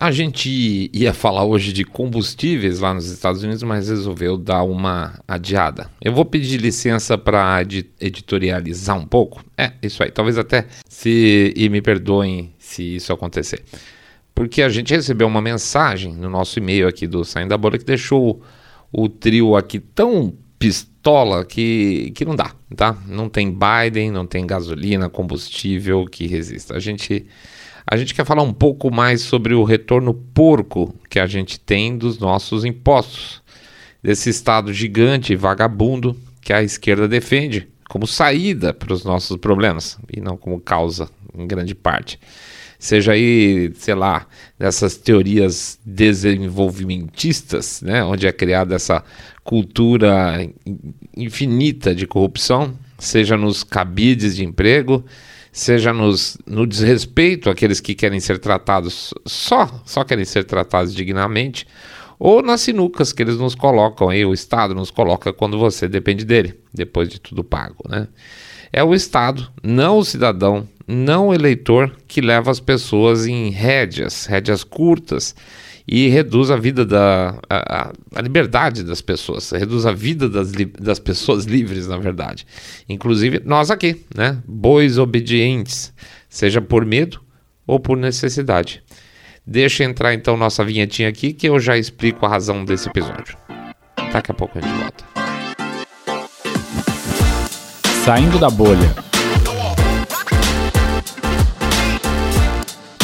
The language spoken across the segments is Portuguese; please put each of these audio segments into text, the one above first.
A gente ia falar hoje de combustíveis lá nos Estados Unidos, mas resolveu dar uma adiada. Eu vou pedir licença para editorializar um pouco. É, isso aí. Talvez até se e me perdoem se isso acontecer. Porque a gente recebeu uma mensagem no nosso e-mail aqui do Saindo da Bolha que deixou o, o trio aqui tão pistola que, que não dá, tá? Não tem Biden, não tem gasolina, combustível que resista. A gente a gente quer falar um pouco mais sobre o retorno porco que a gente tem dos nossos impostos, desse Estado gigante e vagabundo que a esquerda defende como saída para os nossos problemas e não como causa, em grande parte. Seja aí, sei lá, dessas teorias desenvolvimentistas, né, onde é criada essa cultura infinita de corrupção, seja nos cabides de emprego, seja nos, no desrespeito àqueles que querem ser tratados só, só querem ser tratados dignamente, ou nas sinucas que eles nos colocam aí, o Estado nos coloca quando você depende dele, depois de tudo pago, né? É o Estado, não o cidadão, não o eleitor, que leva as pessoas em rédeas, rédeas curtas, e reduz a vida da a, a, liberdade das pessoas, reduz a vida das, das pessoas livres, na verdade. Inclusive nós aqui, né? Bois obedientes, seja por medo ou por necessidade. Deixa entrar então nossa vinhetinha aqui que eu já explico a razão desse episódio. Daqui a pouco a gente volta. Saindo da bolha.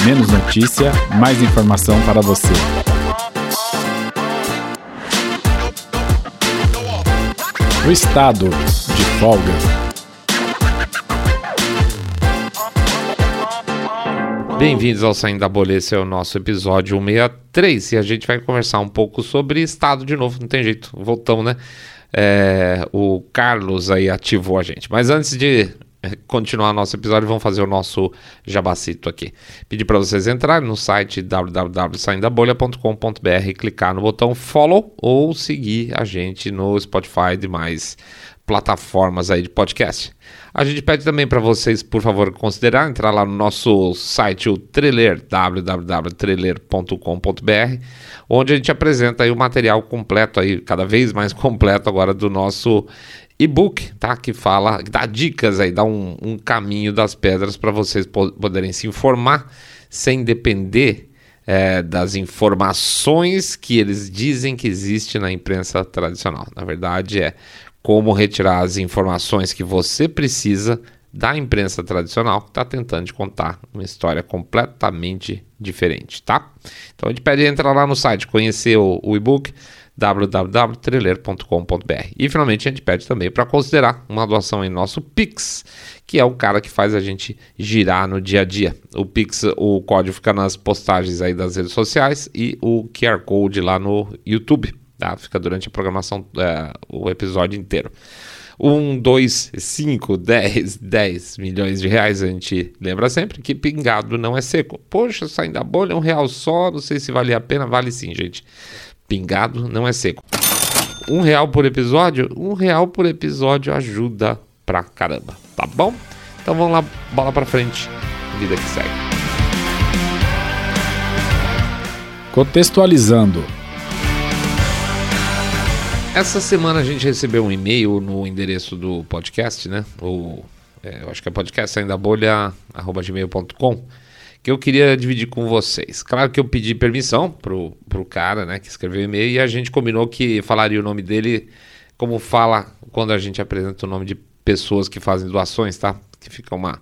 Menos notícia, mais informação para você. O estado de folga. Bem-vindos ao Saindo da Bolha, esse é o nosso episódio 163 e a gente vai conversar um pouco sobre estado de novo, não tem jeito, voltamos, né? É, o Carlos aí ativou a gente. Mas antes de continuar nosso episódio, vamos fazer o nosso jabacito aqui. Pedir para vocês entrarem no site www.saindabolha.com.br, clicar no botão follow ou seguir a gente no Spotify e demais plataformas aí de podcast. A gente pede também para vocês, por favor, considerar entrar lá no nosso site, o Trailer, www.trailer.com.br, onde a gente apresenta aí o material completo aí, cada vez mais completo agora do nosso e-book, tá? Que fala, dá dicas aí, dá um, um caminho das pedras para vocês poderem se informar sem depender é, das informações que eles dizem que existe na imprensa tradicional. Na verdade, é como retirar as informações que você precisa da imprensa tradicional que está tentando te contar uma história completamente diferente, tá? Então a gente pede entrar lá no site, conhecer o, o e-book www.treleiro.com.br. E finalmente a gente pede também para considerar uma doação em nosso Pix, que é o cara que faz a gente girar no dia a dia. O Pix, o código fica nas postagens aí das redes sociais e o QR Code lá no YouTube, tá? Fica durante a programação, é, o episódio inteiro. 1, 2, 5, 10, 10 milhões de reais, a gente lembra sempre que pingado não é seco. Poxa, saindo da bolha, um real só, não sei se vale a pena. Vale sim, gente pingado não é seco. Um real por episódio? Um real por episódio ajuda pra caramba, tá bom? Então vamos lá, bola pra frente, vida que segue. Contextualizando. Essa semana a gente recebeu um e-mail no endereço do podcast, né? Ou é, eu acho que é podcast ainda bolha, arroba gmail.com que eu queria dividir com vocês. Claro que eu pedi permissão pro, pro cara, né, que escreveu o e-mail e a gente combinou que falaria o nome dele como fala quando a gente apresenta o nome de pessoas que fazem doações, tá? Que fica uma,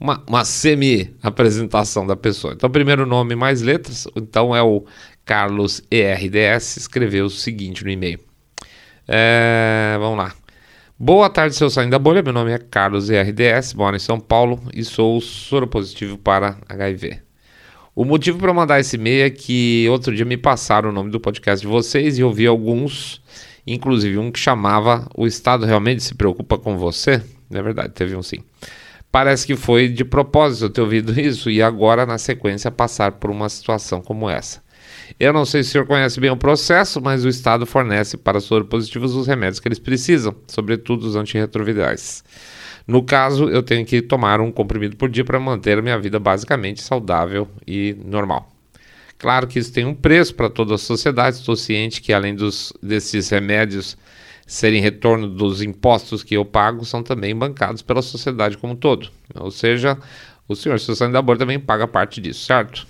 uma, uma semi-apresentação da pessoa. Então, primeiro nome mais letras, então é o Carlos ERDS, escreveu o seguinte no e-mail. É, vamos lá. Boa tarde, seu saindo da bolha. Meu nome é Carlos ERDS, moro em São Paulo e sou soropositivo para HIV. O motivo para mandar esse e-mail é que outro dia me passaram o nome do podcast de vocês e ouvi alguns, inclusive um que chamava O Estado realmente se preocupa com você? É verdade, teve um sim. Parece que foi de propósito eu ter ouvido isso e agora, na sequência, passar por uma situação como essa. Eu não sei se o senhor conhece bem o processo, mas o Estado fornece para soropositivos os remédios que eles precisam, sobretudo os antirretrovirais. No caso, eu tenho que tomar um comprimido por dia para manter a minha vida basicamente saudável e normal. Claro que isso tem um preço para toda a sociedade, estou ciente que além dos, desses remédios serem retorno dos impostos que eu pago, são também bancados pela sociedade como um todo. Ou seja, o senhor da Boa também paga parte disso, certo?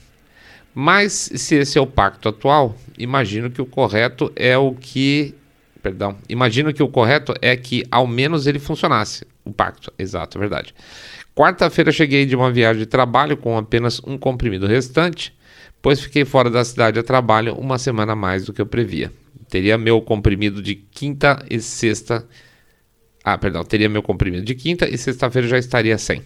Mas se esse é o pacto atual, imagino que o correto é o que. Perdão. Imagino que o correto é que ao menos ele funcionasse. O pacto, exato, é verdade. Quarta-feira cheguei de uma viagem de trabalho com apenas um comprimido restante, pois fiquei fora da cidade a trabalho uma semana a mais do que eu previa. Teria meu comprimido de quinta e sexta. Ah, perdão, teria meu comprimido de quinta e sexta-feira já estaria sem.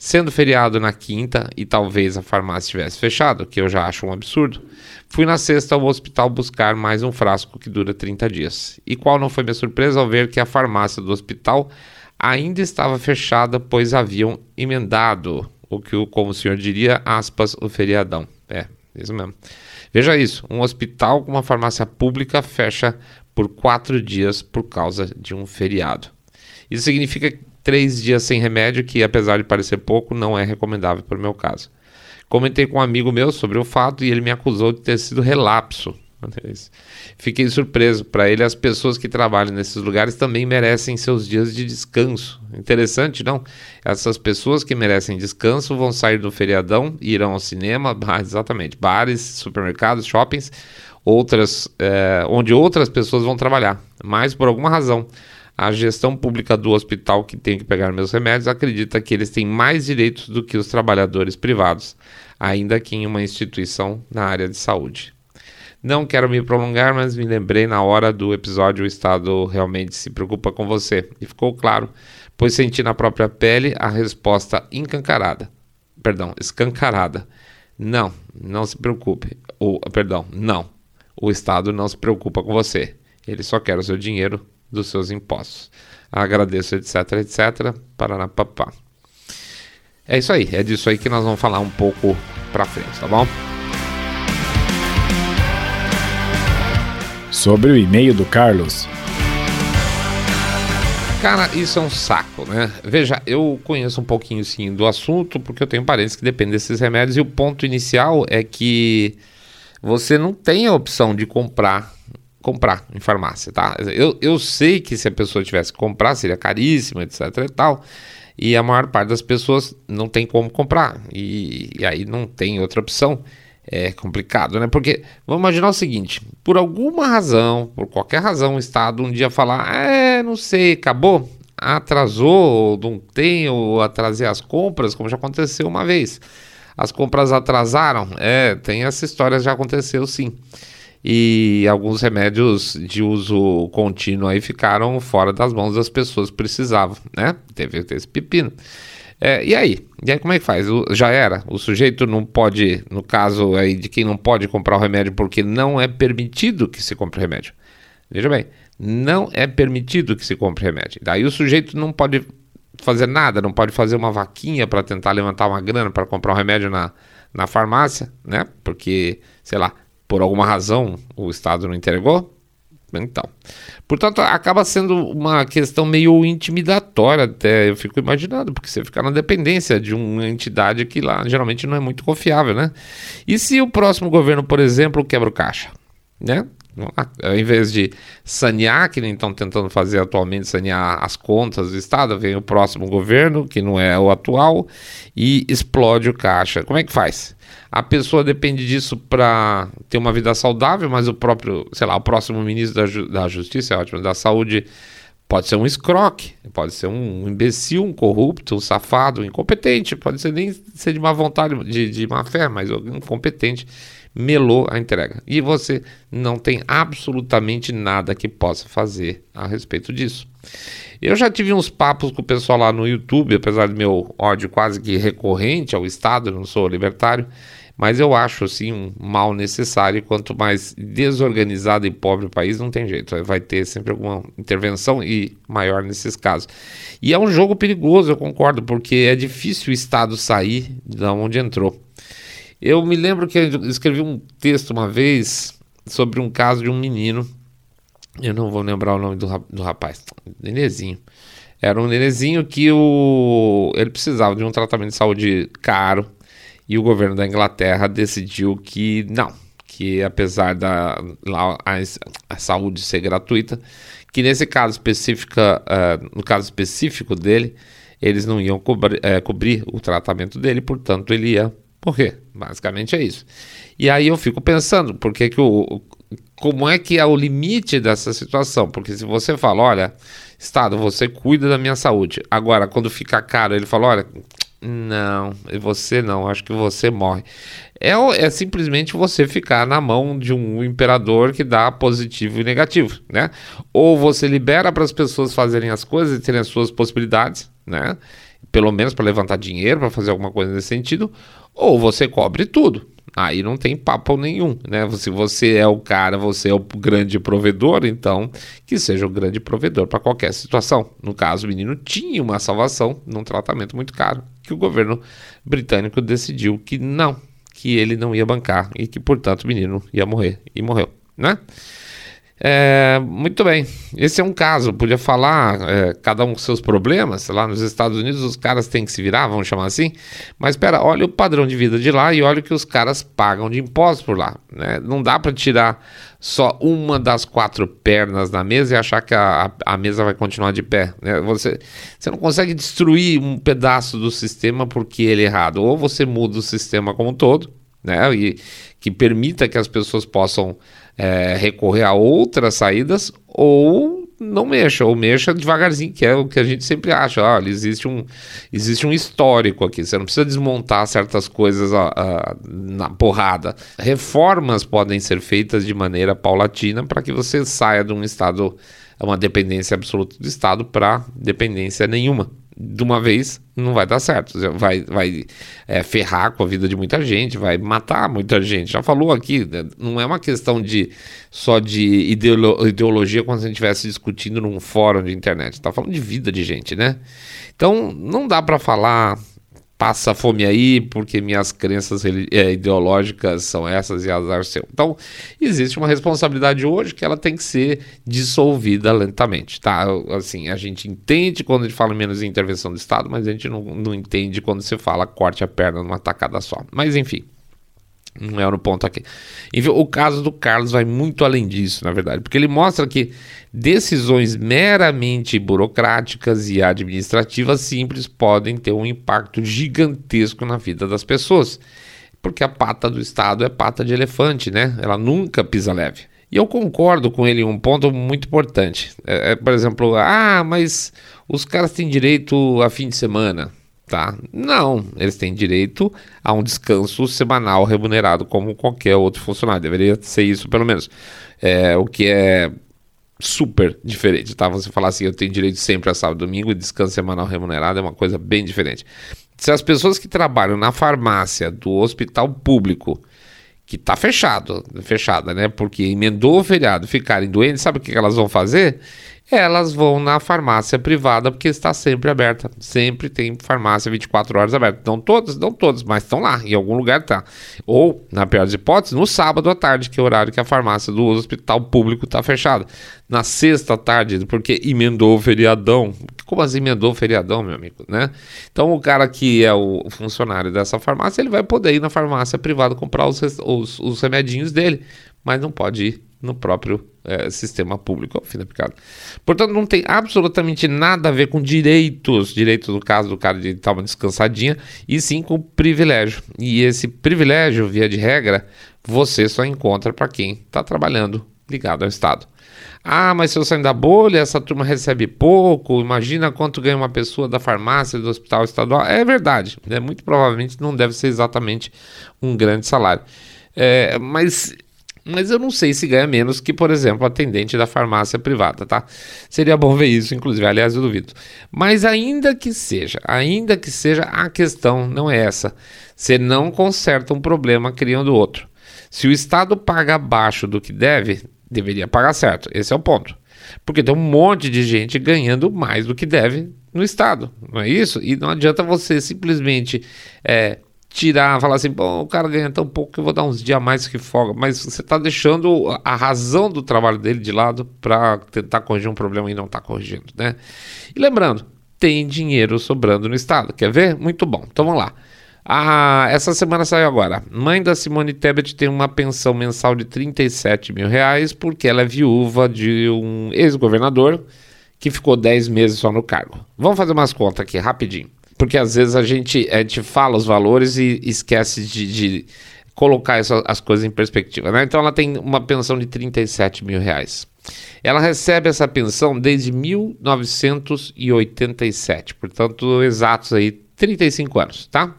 Sendo feriado na quinta e talvez a farmácia estivesse fechada, que eu já acho um absurdo, fui na sexta ao hospital buscar mais um frasco que dura 30 dias. E qual não foi minha surpresa ao ver que a farmácia do hospital ainda estava fechada, pois haviam emendado o que, como o senhor diria, aspas, o feriadão. É, isso mesmo. Veja isso: um hospital com uma farmácia pública fecha por quatro dias por causa de um feriado. Isso significa três dias sem remédio, que apesar de parecer pouco, não é recomendável para o meu caso. Comentei com um amigo meu sobre o fato e ele me acusou de ter sido relapso. Fiquei surpreso. Para ele, as pessoas que trabalham nesses lugares também merecem seus dias de descanso. Interessante, não? Essas pessoas que merecem descanso vão sair do feriadão, irão ao cinema, exatamente, bares, supermercados, shoppings, outras, é, onde outras pessoas vão trabalhar. Mas por alguma razão, a gestão pública do hospital que tem que pegar meus remédios acredita que eles têm mais direitos do que os trabalhadores privados, ainda que em uma instituição na área de saúde. Não quero me prolongar, mas me lembrei na hora do episódio o Estado realmente se preocupa com você. E ficou claro, pois senti na própria pele a resposta encancarada. Perdão, escancarada. Não, não se preocupe. O, perdão, não. O Estado não se preocupa com você. Ele só quer o seu dinheiro dos seus impostos. Agradeço, etc, etc. Paranapapá. É isso aí, é disso aí que nós vamos falar um pouco pra frente, tá bom? Sobre o e-mail do Carlos. Cara, isso é um saco, né? Veja, eu conheço um pouquinho sim do assunto, porque eu tenho parentes que dependem desses remédios, e o ponto inicial é que você não tem a opção de comprar comprar em farmácia, tá? Eu, eu sei que se a pessoa tivesse que comprar, seria caríssimo, etc e tal. E a maior parte das pessoas não tem como comprar. E, e aí não tem outra opção. É complicado, né? Porque vamos imaginar o seguinte: por alguma razão, por qualquer razão, o Estado um dia falar, é, não sei, acabou, atrasou, não tem, ou atrasei as compras, como já aconteceu uma vez. As compras atrasaram, é, tem essa história, já aconteceu sim e alguns remédios de uso contínuo aí ficaram fora das mãos das pessoas que precisavam, né? Teve esse pepino. É, e aí? E aí como é que faz? O, já era? O sujeito não pode, no caso aí de quem não pode comprar o remédio porque não é permitido que se compre remédio. Veja bem, não é permitido que se compre remédio. Daí o sujeito não pode fazer nada, não pode fazer uma vaquinha para tentar levantar uma grana para comprar um remédio na, na farmácia, né? Porque, sei lá, por alguma razão o Estado não entregou? Então, portanto, acaba sendo uma questão meio intimidatória, até eu fico imaginando, porque você fica na dependência de uma entidade que lá geralmente não é muito confiável, né? E se o próximo governo, por exemplo, quebra o caixa, né? Ao invés de sanear, que nem estão tentando fazer atualmente, sanear as contas do Estado, vem o próximo governo, que não é o atual, e explode o caixa. Como é que faz? A pessoa depende disso para ter uma vida saudável, mas o próprio, sei lá, o próximo ministro da, Ju da Justiça, é ótimo, da Saúde, pode ser um escroque, pode ser um imbecil, um corrupto, um safado, um incompetente, pode ser nem ser de má vontade, de, de má fé, mas um incompetente melou a entrega. E você não tem absolutamente nada que possa fazer a respeito disso. Eu já tive uns papos com o pessoal lá no YouTube, apesar do meu ódio quase que recorrente ao Estado, eu não sou libertário, mas eu acho assim um mal necessário. Quanto mais desorganizado e pobre o país, não tem jeito. Vai ter sempre alguma intervenção e maior nesses casos. E é um jogo perigoso, eu concordo, porque é difícil o Estado sair de onde entrou. Eu me lembro que eu escrevi um texto uma vez sobre um caso de um menino. Eu não vou lembrar o nome do, rapaz. Nenezinho. Era um nenezinho que o, ele precisava de um tratamento de saúde caro E o governo da Inglaterra decidiu que não, que apesar da lá, a, a saúde ser gratuita, que nesse caso específico, uh, no caso específico dele, eles não iam cobrir, uh, cobrir o tratamento dele, portanto ele ia morrer. Basicamente é isso. E aí eu fico pensando, por que que o, como é que é o limite dessa situação? Porque se você fala, olha, Estado, você cuida da minha saúde. Agora, quando fica caro, ele fala, olha, não, você não, acho que você morre. É, é simplesmente você ficar na mão de um imperador que dá positivo e negativo, né? Ou você libera para as pessoas fazerem as coisas e terem as suas possibilidades, né? Pelo menos para levantar dinheiro, para fazer alguma coisa nesse sentido, ou você cobre tudo. Aí não tem papo nenhum, né? Se você é o cara, você é o grande provedor, então que seja o grande provedor para qualquer situação. No caso, o menino tinha uma salvação num tratamento muito caro, que o governo britânico decidiu que não, que ele não ia bancar e que, portanto, o menino ia morrer. E morreu, né? É, muito bem, esse é um caso. Podia falar é, cada um com seus problemas. Lá nos Estados Unidos, os caras têm que se virar, vamos chamar assim. Mas espera, olha o padrão de vida de lá e olha o que os caras pagam de impostos por lá. Né? Não dá para tirar só uma das quatro pernas da mesa e achar que a, a, mesa vai continuar de pé. Né? Você, você não consegue destruir um pedaço do sistema porque ele é errado. Ou você muda o sistema como um todo, né? E que permita que as pessoas possam é, recorrer a outras saídas ou não mexa, ou mexa devagarzinho, que é o que a gente sempre acha. Olha, existe um, existe um histórico aqui, você não precisa desmontar certas coisas a, na porrada. Reformas podem ser feitas de maneira paulatina para que você saia de um estado, uma dependência absoluta do Estado para dependência nenhuma de uma vez não vai dar certo. Vai, vai é, ferrar com a vida de muita gente, vai matar muita gente. Já falou aqui, né? não é uma questão de só de ideolo ideologia quando a gente estivesse discutindo num fórum de internet. Está falando de vida de gente, né? Então não dá para falar passa fome aí porque minhas crenças é, ideológicas são essas e azar seu. Então, existe uma responsabilidade hoje que ela tem que ser dissolvida lentamente, tá? Assim, a gente entende quando a gente fala menos em intervenção do Estado, mas a gente não, não entende quando se fala corte a perna numa tacada só. Mas, enfim. Não é o ponto aqui. Enfim, o caso do Carlos vai muito além disso, na verdade, porque ele mostra que decisões meramente burocráticas e administrativas simples podem ter um impacto gigantesco na vida das pessoas. Porque a pata do Estado é pata de elefante, né? Ela nunca pisa leve. E eu concordo com ele em um ponto muito importante. É, é, por exemplo, ah, mas os caras têm direito a fim de semana tá? Não, eles têm direito a um descanso semanal remunerado como qualquer outro funcionário. Deveria ser isso pelo menos. É, o que é super diferente, tá? Você falar assim, eu tenho direito sempre a sábado e domingo e descanso semanal remunerado é uma coisa bem diferente. Se as pessoas que trabalham na farmácia do hospital público que tá fechado, fechada, né? Porque emendou o feriado, ficarem doentes, sabe o que elas vão fazer? Elas vão na farmácia privada porque está sempre aberta. Sempre tem farmácia 24 horas aberta. Não todas, não todas, mas estão lá, em algum lugar tá. Ou, na pior das hipóteses, no sábado à tarde, que é o horário que a farmácia do hospital público está fechada. Na sexta tarde, porque emendou o feriadão. Como assim emendou o feriadão, meu amigo, né? Então, o cara que é o funcionário dessa farmácia, ele vai poder ir na farmácia privada comprar os, os, os remedinhos dele, mas não pode ir no próprio é, sistema público, ao fim da picada. Portanto, não tem absolutamente nada a ver com direitos, direitos no caso do cara de estar uma descansadinha, e sim com privilégio. E esse privilégio, via de regra, você só encontra para quem está trabalhando ligado ao Estado. Ah, mas se eu sair da bolha, essa turma recebe pouco. Imagina quanto ganha uma pessoa da farmácia, do hospital estadual. É verdade, né? muito provavelmente não deve ser exatamente um grande salário. É, mas mas eu não sei se ganha menos que, por exemplo, atendente da farmácia privada, tá? Seria bom ver isso, inclusive, aliás, eu duvido. Mas ainda que seja, ainda que seja, a questão não é essa. Você não conserta um problema criando outro. Se o Estado paga abaixo do que deve, deveria pagar certo. Esse é o ponto. Porque tem um monte de gente ganhando mais do que deve no Estado, não é isso? E não adianta você simplesmente é, tirar, falar assim, bom, o cara ganha tão pouco que eu vou dar uns dias a mais que folga, mas você está deixando a razão do trabalho dele de lado para tentar corrigir um problema e não está corrigindo, né? E lembrando, tem dinheiro sobrando no Estado, quer ver? Muito bom, então vamos lá. Ah, essa semana saiu agora. Mãe da Simone Tebet tem uma pensão mensal de 37 mil reais porque ela é viúva de um ex-governador que ficou 10 meses só no cargo. Vamos fazer umas contas aqui, rapidinho. Porque às vezes a gente, a gente fala os valores e esquece de, de colocar essa, as coisas em perspectiva. Né? Então ela tem uma pensão de 37 mil reais. Ela recebe essa pensão desde 1987, portanto, exatos aí 35 anos, tá?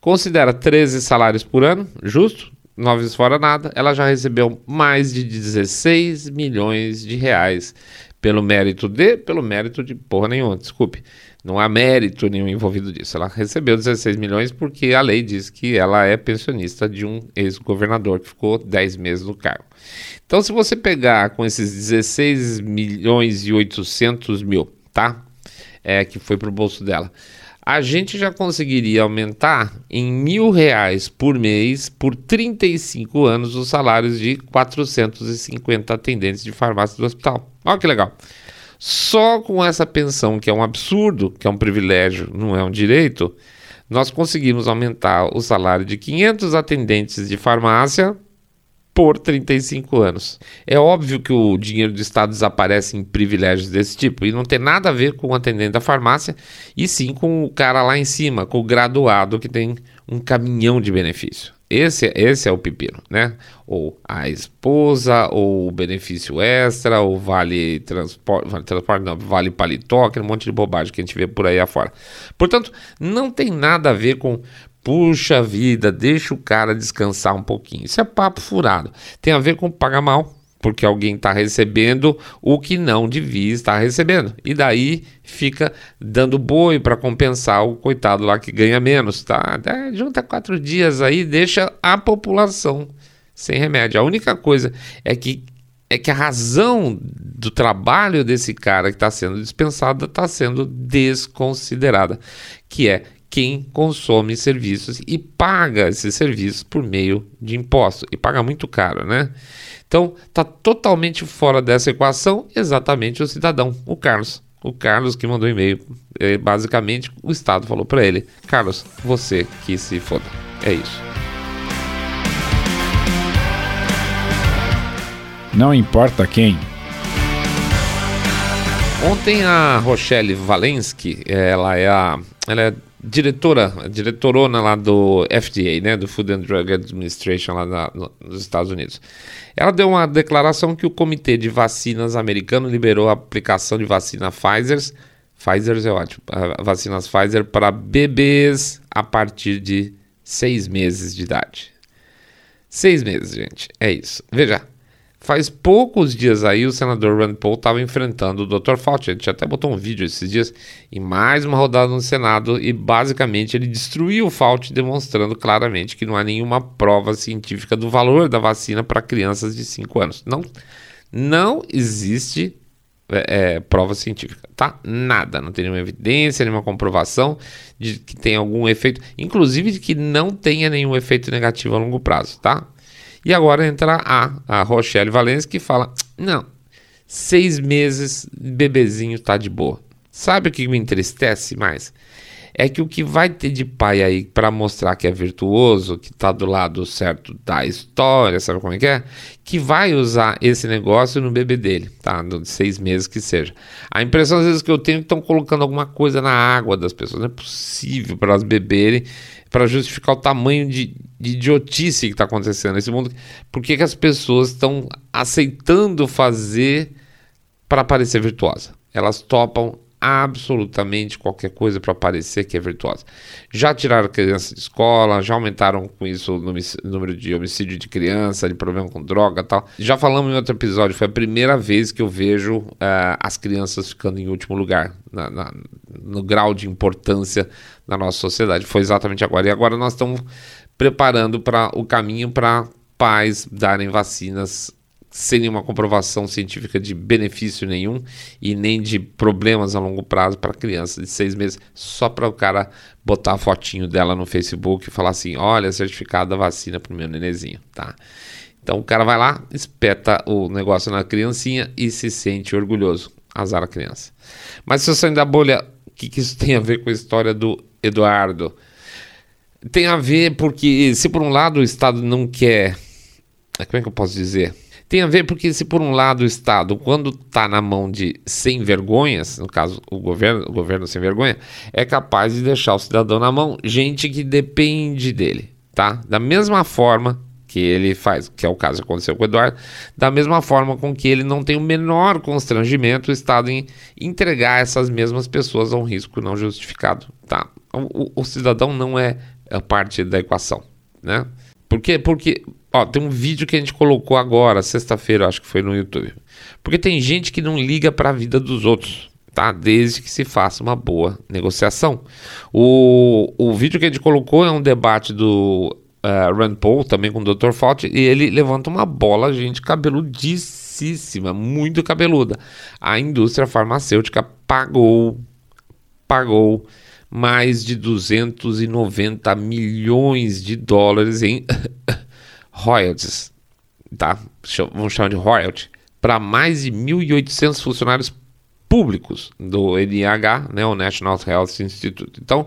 Considera 13 salários por ano, justo, 9 fora nada, ela já recebeu mais de 16 milhões de reais pelo mérito de, pelo mérito de porra nenhuma, desculpe. Não há mérito nenhum envolvido disso. Ela recebeu 16 milhões porque a lei diz que ela é pensionista de um ex-governador que ficou 10 meses no cargo. Então, se você pegar com esses 16 milhões e 800 mil, tá? É, que foi pro bolso dela a gente já conseguiria aumentar em mil reais por mês por 35 anos os salários de 450 atendentes de farmácia do hospital. Olha que legal. Só com essa pensão, que é um absurdo, que é um privilégio, não é um direito, nós conseguimos aumentar o salário de 500 atendentes de farmácia por 35 anos. É óbvio que o dinheiro do Estado desaparece em privilégios desse tipo e não tem nada a ver com o atendente da farmácia, e sim com o cara lá em cima, com o graduado que tem um caminhão de benefício. Esse, esse é o pepino, né? Ou a esposa, ou o benefício extra, ou vale transporte, vale transporte, não, vale paletó, aquele monte de bobagem que a gente vê por aí afora. Portanto, não tem nada a ver com Puxa vida, deixa o cara descansar um pouquinho. Isso é papo furado. Tem a ver com pagar mal, porque alguém está recebendo o que não devia estar recebendo. E daí fica dando boi para compensar o coitado lá que ganha menos, tá? É, junta quatro dias aí, deixa a população sem remédio. A única coisa é que é que a razão do trabalho desse cara que está sendo dispensado está sendo desconsiderada, que é quem consome serviços e paga esses serviços por meio de imposto e paga muito caro, né? Então, está totalmente fora dessa equação exatamente o cidadão, o Carlos. O Carlos que mandou e-mail. É, basicamente, o Estado falou para ele: Carlos, você que se foda. É isso. Não importa quem. Ontem a Rochelle Valensky, ela é a, ela é diretora, diretorona lá do FDA, né, do Food and Drug Administration lá na, no, nos Estados Unidos. Ela deu uma declaração que o Comitê de Vacinas americano liberou a aplicação de vacina Pfizer, Pfizer é ótimo, vacinas Pfizer para bebês a partir de seis meses de idade. Seis meses, gente, é isso. Veja, Faz poucos dias aí o senador Rand Paul estava enfrentando o Dr. Fauci. A gente até botou um vídeo esses dias em mais uma rodada no Senado e basicamente ele destruiu o Fauci, demonstrando claramente que não há nenhuma prova científica do valor da vacina para crianças de 5 anos. Não, não existe é, é, prova científica, tá? Nada, não tem nenhuma evidência, nenhuma comprovação de que tem algum efeito, inclusive de que não tenha nenhum efeito negativo a longo prazo, tá? E agora entra a, a Rochelle Valens que fala: não, seis meses, bebezinho tá de boa. Sabe o que me entristece mais? É que o que vai ter de pai aí para mostrar que é virtuoso, que tá do lado certo da história, sabe como é que é? Que vai usar esse negócio no bebê dele, tá? De seis meses que seja. A impressão às vezes que eu tenho é que estão colocando alguma coisa na água das pessoas. Não é possível para elas beberem para justificar o tamanho de, de idiotice que está acontecendo nesse mundo. Por que, que as pessoas estão aceitando fazer para parecer virtuosa? Elas topam absolutamente qualquer coisa para parecer que é virtuosa. Já tiraram criança de escola, já aumentaram com isso o número de homicídio de criança, de problema com droga tal. Já falamos em outro episódio, foi a primeira vez que eu vejo uh, as crianças ficando em último lugar, na, na, no grau de importância na nossa sociedade. Foi exatamente agora. E agora nós estamos preparando para o caminho para pais darem vacinas sem nenhuma comprovação científica de benefício nenhum e nem de problemas a longo prazo para criança de seis meses, só para o cara botar a fotinho dela no Facebook e falar assim: olha, certificado da vacina para o meu nenezinho, tá? Então o cara vai lá, espeta o negócio na criancinha e se sente orgulhoso. Azar a criança. Mas se eu sair da bolha, que, que isso tem a ver com a história do Eduardo? Tem a ver porque, se por um lado o Estado não quer. Como é que eu posso dizer? Tem a ver porque, se por um lado o Estado, quando está na mão de sem vergonhas, no caso o governo, o governo sem vergonha, é capaz de deixar o cidadão na mão gente que depende dele, tá? Da mesma forma que ele faz, que é o caso que aconteceu com o Eduardo, da mesma forma com que ele não tem o menor constrangimento Estado em entregar essas mesmas pessoas a um risco não justificado, tá? O, o, o cidadão não é a parte da equação, né? Por quê? Porque Ó, tem um vídeo que a gente colocou agora, sexta-feira, acho que foi no YouTube. Porque tem gente que não liga para a vida dos outros, tá? Desde que se faça uma boa negociação. O, o vídeo que a gente colocou é um debate do uh, Rand Paul, também com o Dr. Fauci, e ele levanta uma bola, gente, cabeludíssima, muito cabeluda. A indústria farmacêutica pagou, pagou mais de 290 milhões de dólares em royalties, tá? Vamos chamar de royalty, para mais de 1.800 funcionários públicos do NIH, né, o National Health Institute. Então,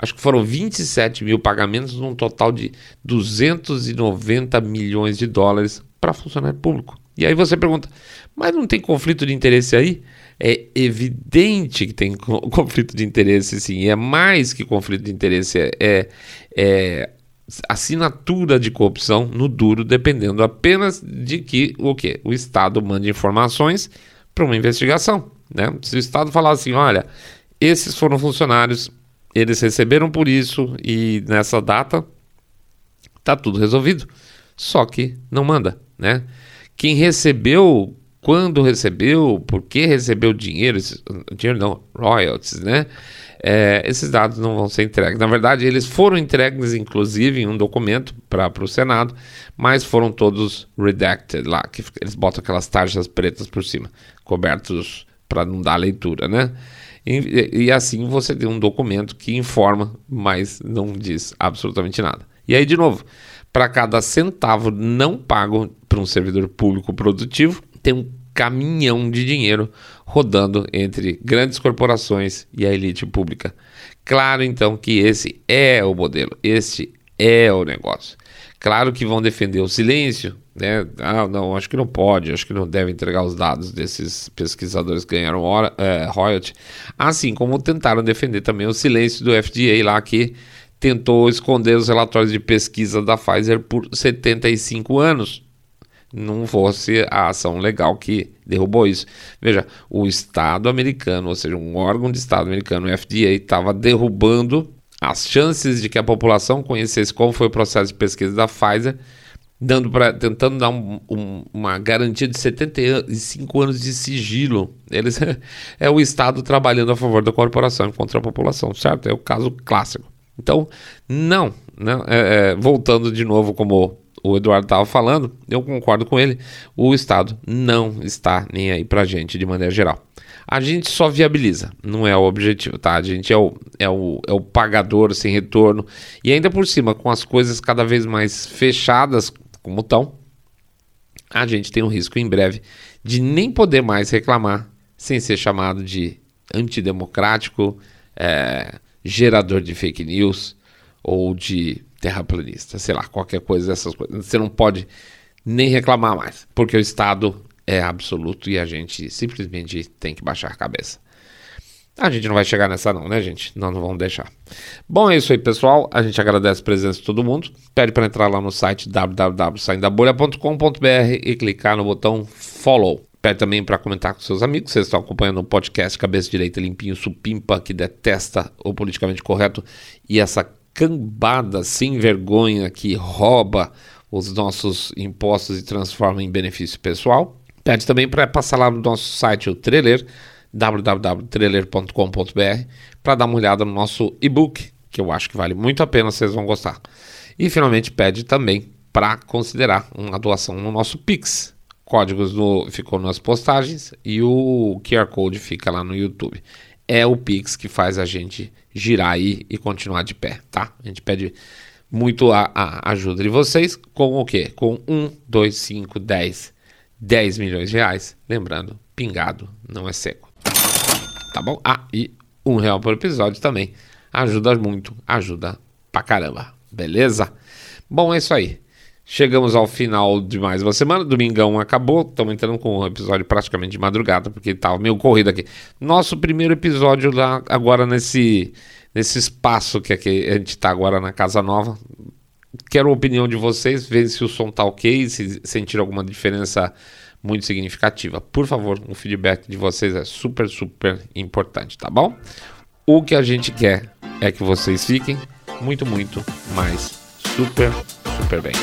acho que foram 27 mil pagamentos num total de 290 milhões de dólares para funcionário público. E aí você pergunta, mas não tem conflito de interesse aí? É evidente que tem conflito de interesse, sim. É mais que conflito de interesse, é, é, é assinatura de corrupção no duro, dependendo apenas de que o que o Estado mande informações para uma investigação. Né? Se o Estado falar assim, olha, esses foram funcionários, eles receberam por isso e nessa data tá tudo resolvido. Só que não manda, né? Quem recebeu, quando recebeu, por que recebeu dinheiro, dinheiro não, royalties, né? é, esses dados não vão ser entregues. Na verdade, eles foram entregues, inclusive, em um documento para o Senado, mas foram todos redacted lá, que eles botam aquelas tarjas pretas por cima, cobertos para não dar leitura, né? E, e, assim você tem um documento que informa, mas não diz absolutamente nada. E aí, de novo, para cada centavo não pago para um servidor público produtivo, tem um caminhão de dinheiro rodando entre grandes corporações e a elite pública. Claro, então, que esse é o modelo, este é o negócio. Claro que vão defender o silêncio, né? Ah, não, acho que não pode, acho que não deve entregar os dados desses pesquisadores que ganharam hora, é, royalty. Assim como tentaram defender também o silêncio do FDA lá que tentou esconder os relatórios de pesquisa da Pfizer por 75 anos não fosse a ação legal que derrubou isso. Veja, o Estado americano, ou seja, um órgão de Estado americano, o FDA, estava derrubando as chances de que a população conhecesse como foi o processo de pesquisa da Pfizer, dando pra, tentando dar um, um, uma garantia de 75 anos de sigilo. Eles, é o Estado trabalhando a favor da corporação contra a população, certo? É o caso clássico. Então, não, não é, é, voltando de novo como o Eduardo estava falando, eu concordo com ele, o Estado não está nem aí para a gente de maneira geral. A gente só viabiliza, não é o objetivo, tá? A gente é o, é o, é o pagador sem retorno. E ainda por cima, com as coisas cada vez mais fechadas, como estão, a gente tem um risco em breve de nem poder mais reclamar sem ser chamado de antidemocrático, é, gerador de fake news ou de terraplanista, sei lá, qualquer coisa dessas coisas. Você não pode nem reclamar mais, porque o Estado é absoluto e a gente simplesmente tem que baixar a cabeça. A gente não vai chegar nessa não, né, gente? Nós não vamos deixar. Bom, é isso aí, pessoal. A gente agradece a presença de todo mundo. Pede para entrar lá no site www.saindabolha.com.br e clicar no botão follow. Pede também para comentar com seus amigos. Vocês estão acompanhando o podcast Cabeça Direita Limpinho Supimpa, que detesta o politicamente correto e essa cambada sem vergonha que rouba os nossos impostos e transforma em benefício pessoal. Pede também para passar lá no nosso site, o Trailer, www.trailer.com.br, para dar uma olhada no nosso e-book, que eu acho que vale muito a pena, vocês vão gostar. E finalmente pede também para considerar uma doação no nosso Pix. Códigos no, ficou nas postagens e o QR Code fica lá no YouTube é o Pix que faz a gente girar aí e continuar de pé, tá? A gente pede muito a, a ajuda de vocês com o quê? Com 1, 2, 5, 10, 10 milhões de reais. Lembrando, pingado não é seco. Tá bom? Ah, e um real por episódio também ajuda muito, ajuda pra caramba, beleza? Bom, é isso aí. Chegamos ao final de mais uma semana. Domingão acabou. Estamos entrando com um episódio praticamente de madrugada, porque estava meio corrido aqui. Nosso primeiro episódio lá agora nesse, nesse espaço que a gente está agora na Casa Nova. Quero a opinião de vocês, ver se o som tá ok, se sentir alguma diferença muito significativa. Por favor, um feedback de vocês é super, super importante, tá bom? O que a gente quer é que vocês fiquem muito, muito mais super, super bem.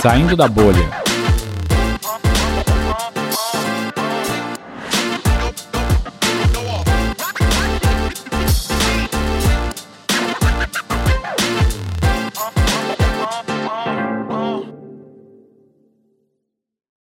Saindo da bolha.